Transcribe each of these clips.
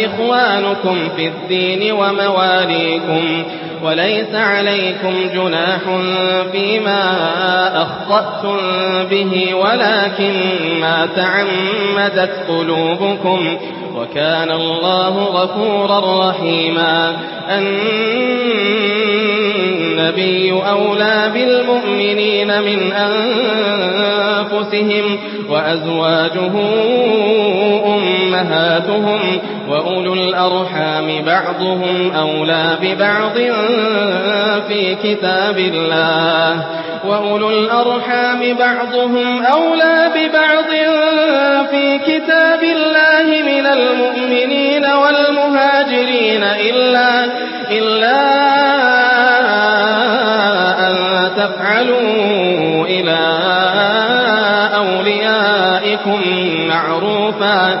فإخوانكم في الدين ومواليكم وليس عليكم جناح فيما أخطأتم به ولكن ما تعمدت قلوبكم وكان الله غفورا رحيما. النبي أولى بالمؤمنين من أنفسهم وأزواجه أمهاتهم وأولو الأرحام بعضهم أولى ببعض في كتاب الله وأولو الأرحام بعضهم أولى ببعض في كتاب الله من المؤمنين والمهاجرين إلا, إلا أن تفعلوا إلى أوليائكم معروفا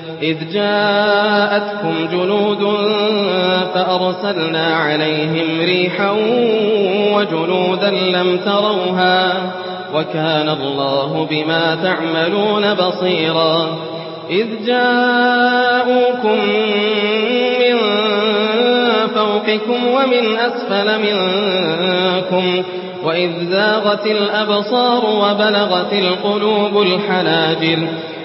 إذ جاءتكم جنود فأرسلنا عليهم ريحا وجنودا لم تروها وكان الله بما تعملون بصيرا إذ جاءوكم من فوقكم ومن أسفل منكم وإذ زاغت الأبصار وبلغت القلوب الحناجر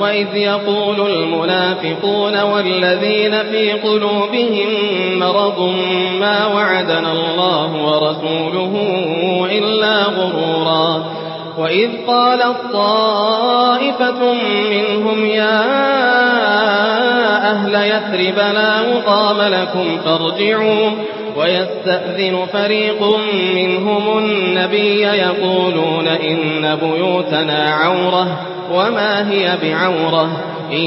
وإذ يقول المنافقون والذين في قلوبهم مرض ما وعدنا الله ورسوله إلا غرورا. وإذ قالت طائفة منهم يا أهل يثرب لا مقام لكم فارجعوا. ويستأذن فريق منهم النبي يقولون إن بيوتنا عورة. وما هي بعورة. إن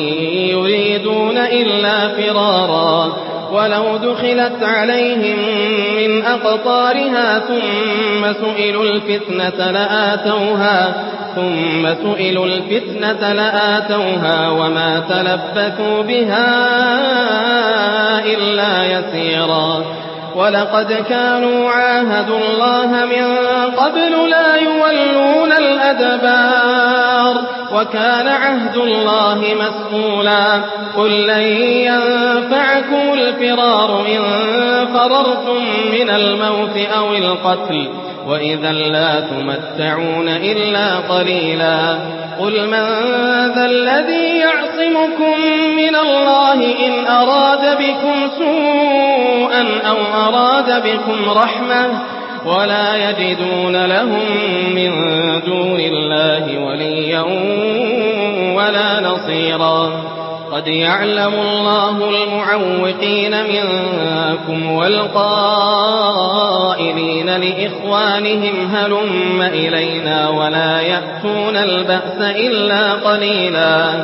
يريدون إلا فرارا. ولو دخلت عليهم من أقطارها ثم سئلوا الفتنة لآتوها ثم سئلوا الفتنة لآتوها وما تلبثوا بها إلا يسيرا. ولقد كانوا عاهدوا الله من قبل لا يولون الأدبار وكان عهد الله مسئولا قل لن ينفعكم الفرار إن فررتم من الموت أو القتل وإذا لا تمتعون إلا قليلا قل من ذا الذي يعصمكم من الله إن أراد بكم سوءا أو أراد بكم رحمة ولا يجدون لهم من دون الله وليا ولا نصيرا. قد يعلم الله المعوقين منكم والقائلين لإخوانهم هلم إلينا ولا يأتون البأس إلا قليلا.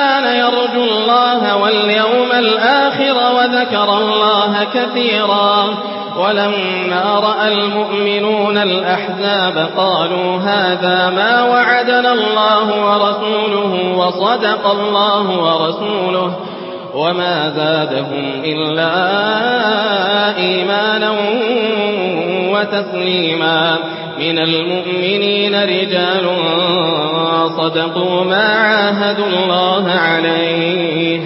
كان يرجو الله واليوم الآخر وذكر الله كثيرا. ولما رأى المؤمنون الأحزاب قالوا هذا ما وعدنا الله ورسوله وصدق الله ورسوله وما زادهم إلا إيمانا وتسليما. من المؤمنين رجال صدقوا ما عاهدوا الله عليه.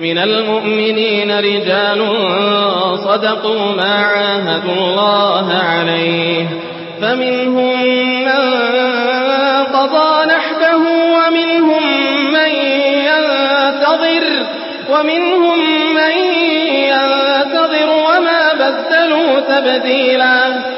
من المؤمنين رجال صدقوا ما عاهدوا الله عليه. فمنهم من قضى نحبه ومنهم من ينتظر. ومنهم من ينتظر وما بدلوا تبديلا.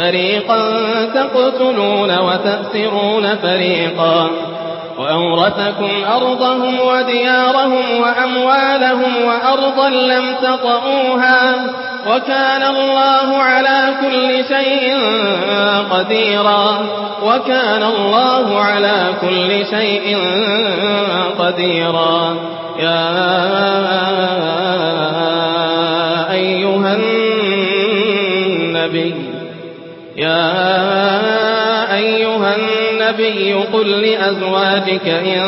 فريقا تقتلون وتأسرون فريقا وأورثكم أرضهم وديارهم وأموالهم وأرضا لم تطئوها وكان الله على كل شيء قديرا وكان الله على كل شيء قديرا يا يا أيها النبي قل لأزواجك إن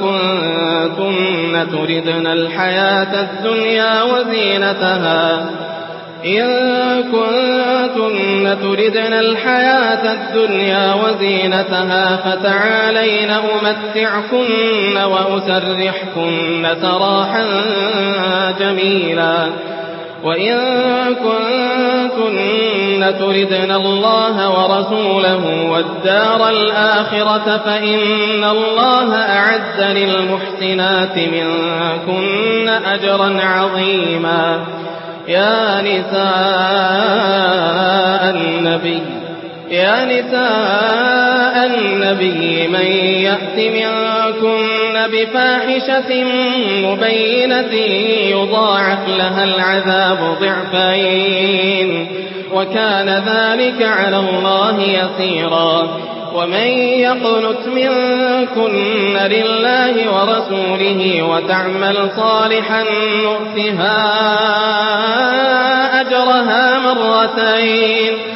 كنتن تردن الحياة الدنيا وزينتها. إن كنتن تردن الحياة الدنيا وزينتها فتعالين أمتعكن وأسرحكن سراحا جميلا. وإن كنتن تردن الله ورسوله والدار الآخرة فإن الله أعد للمحسنات منكن أجرا عظيما يا نساء النبي يا نساء النبي من يأت منكن بفاحشة مبينة يضاعف لها العذاب ضعفين وكان ذلك على الله يسيرا. ومن يقنت منكن لله ورسوله وتعمل صالحا نؤتها أجرها مرتين.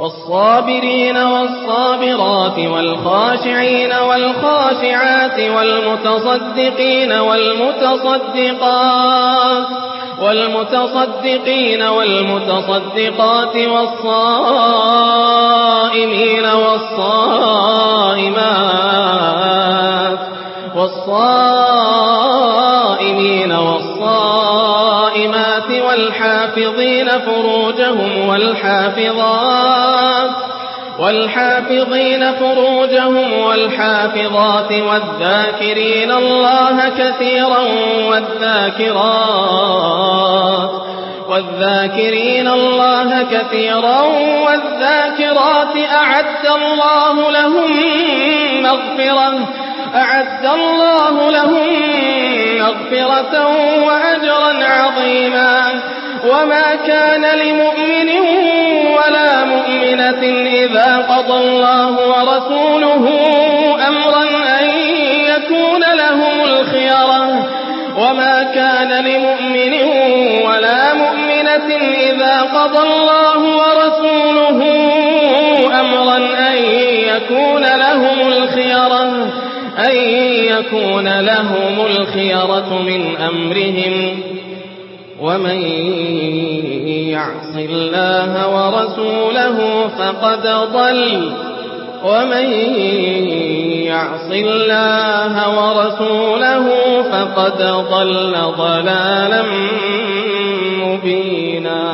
والصابرين والصابرات والخاشعين والخاشعات والمتصدقين والمتصدقات والمتصدقين والمتصدقات والصائمين والصائمات والصائمين والحافظين فروجهم والحافظات والحافظين فروجهم والحافظات والذاكرين الله كثيرا والذاكرات والذاكرين الله كثيرا والذاكرات أعد الله لهم مغفرة أعد الله لهم مغفرة وأجرا عظيما. وما كان لمؤمن ولا مؤمنة إذا قضى الله ورسوله أمرا أن يكون لهم الخيرة. وما كان لمؤمن ولا مؤمنة إذا قضى الله ورسوله أمرا أن يكون لهم الخيرة. أن يكون لهم الخيرة من أمرهم. ومن يعص الله ورسوله فقد ضل. ومن يعص الله ورسوله فقد ضل ضلالا مبينا.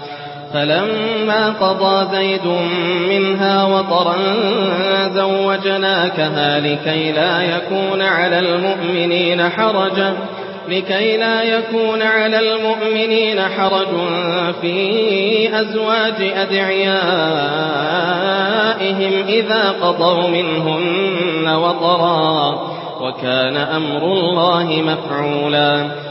فلما قضى زيد منها وطرا زوجناكها لكي لا يكون على المؤمنين حرج لكي لا يكون على المؤمنين حرج في أزواج أدعيائهم إذا قضوا منهن وطرا وكان أمر الله مفعولا.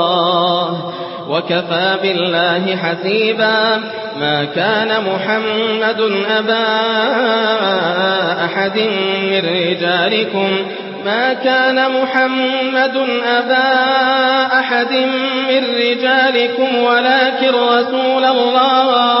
وكفى بالله حسيبا. ما كان محمد أبا أحد من رجالكم. ما كان محمد أبا أحد من رجالكم. ولكن رسول الله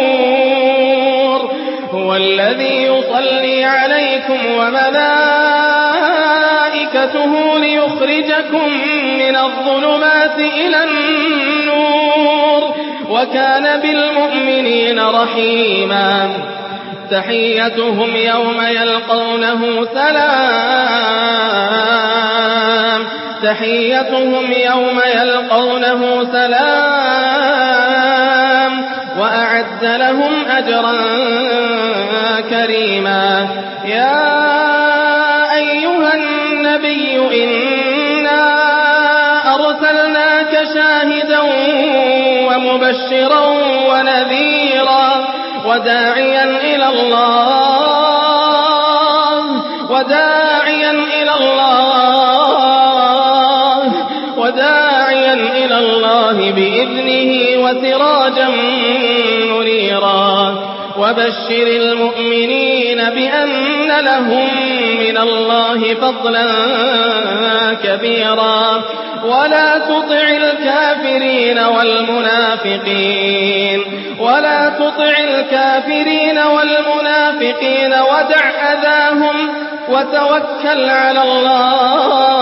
هو الذي يصلي عليكم وملائكته ليخرجكم من الظلمات إلى النور وكان بالمؤمنين رحيما. تحيتهم يوم يلقونه سلام. تحيتهم يوم يلقونه سلام. وأعد لهم أجرا كريما. يا أيها النبي إنا أرسلناك شاهدا ومبشرا ونذيرا وداعيا إلى الله وداعيا إلى الله وداعيا بإذنه وسراجا منيرا. وبشر المؤمنين بأن لهم من الله فضلا كبيرا. ولا تطع الكافرين والمنافقين. ولا تطع الكافرين والمنافقين ودع أذاهم وتوكل على الله.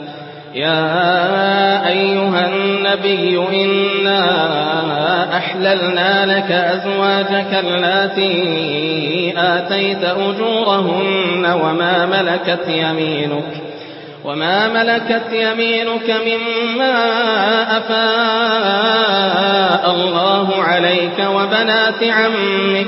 يا أيها النبي إنا أحللنا لك أزواجك التي آتيت أجورهن وما ملكت يمينك وما ملكت يمينك مما أفاء الله عليك وبنات عمك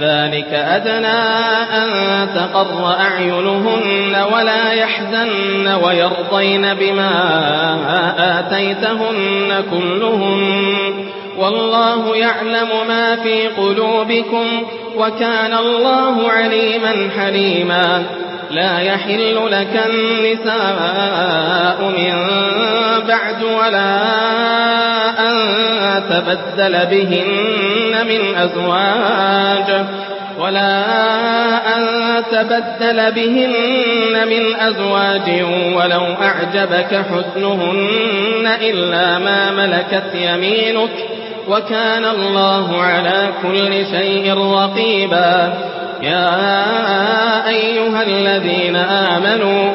ذلك أدنى أن تقر أعينهن ولا يحزن ويرضين بما آتيتهن كلهم والله يعلم ما في قلوبكم وكان الله عليما حليما لا يحل لك النساء من بعد ولا أن تبدل بهن من أزواج ولا أن تبدل بهن من أزواج ولو أعجبك حسنهن إلا ما ملكت يمينك وكان الله على كل شيء رقيبا يا أيها الذين آمنوا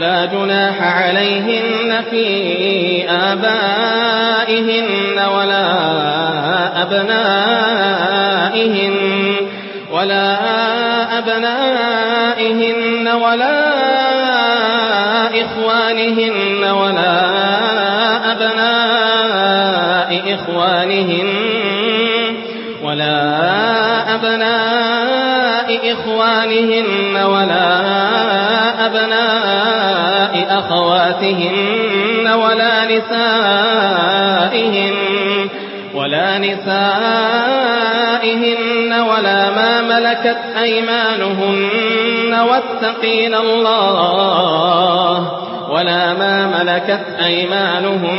لا جناح عليهن في آبائهن ولا أبنائهن ولا أبنائهن ولا إخوانهن ولا أبناء إخوانهن ولا أبناء إخوانهن ولا أبناء أخواتهن ولا نسائهن ولا نسائهن ولا ما ملكت أيمانهن واتقين الله ولا ما ملكت أيمانهم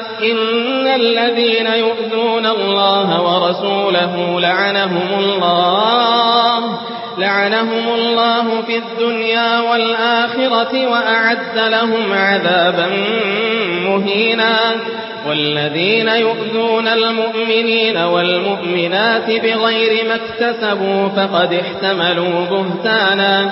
إن الذين يؤذون الله ورسوله لعنهم الله لعنهم الله في الدنيا والآخرة وأعد لهم عذابا مهينا والذين يؤذون المؤمنين والمؤمنات بغير ما اكتسبوا فقد احتملوا بهتانا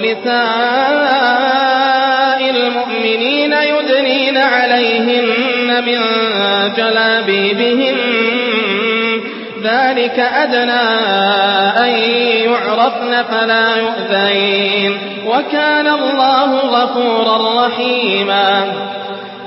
ونساء المؤمنين يدنين عليهن من جلابيبهن. ذلك أدنى أن يعرفن فلا يؤذين. وكان الله غفورا رحيما.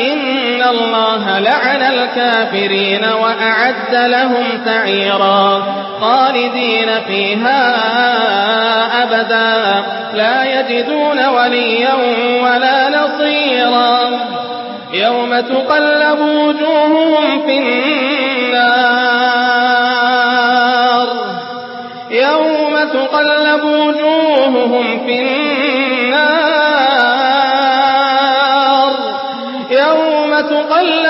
إن الله لعن الكافرين وأعد لهم سعيرا خالدين فيها أبدا لا يجدون وليا ولا نصيرا يوم تقلب وجوههم في النار يوم تقلب وجوههم في النار يوم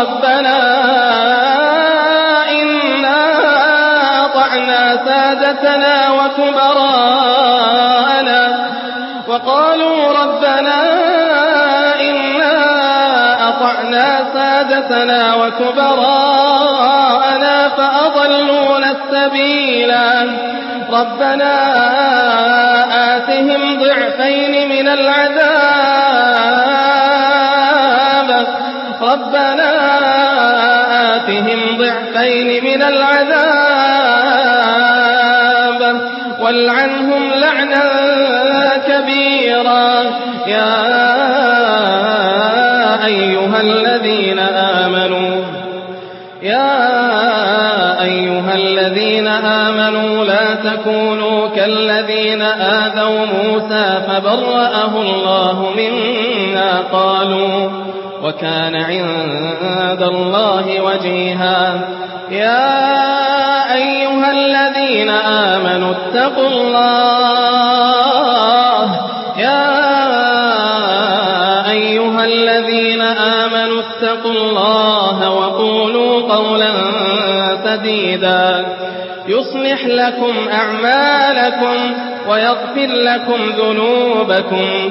ربنا إنا أطعنا سادتنا وكبراءنا وقالوا ربنا إنا أطعنا سادتنا وكبراءنا فأضلونا السبيلا ربنا آتهم ضعفين من العذاب ربنا آتهم ضعفين من العذاب والعنهم لعنا كبيرا. يا أيها الذين آمنوا يا أيها الذين آمنوا لا تكونوا كالذين آذوا موسى فبرأه الله قالوا وكان عند الله وجيها. يا أيها الذين آمنوا اتقوا الله. يا أيها الذين آمنوا اتقوا الله وقولوا قولا سديدا. يصلح لكم أعمالكم ويغفر لكم ذنوبكم.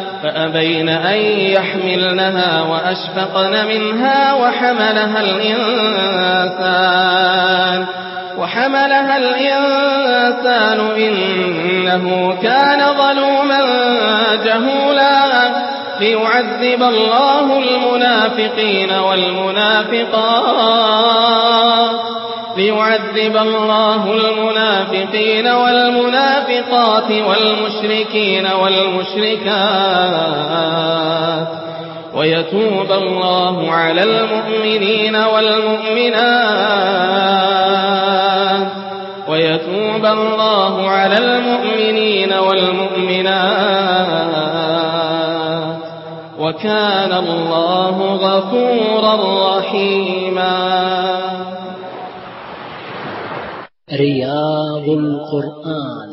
فأبين أن يحملنها وأشفقن منها وحملها الإنسان. وحملها الإنسان إنه كان ظلوما جهولا ليعذب الله المنافقين والمنافقات. ليعذب الله المنافقين والمنافقات والمشركين والمشركات ويتوب الله على المؤمنين والمؤمنات ويتوب الله على المؤمنين والمؤمنات وكان الله غفورا رحيما رياض القرآن.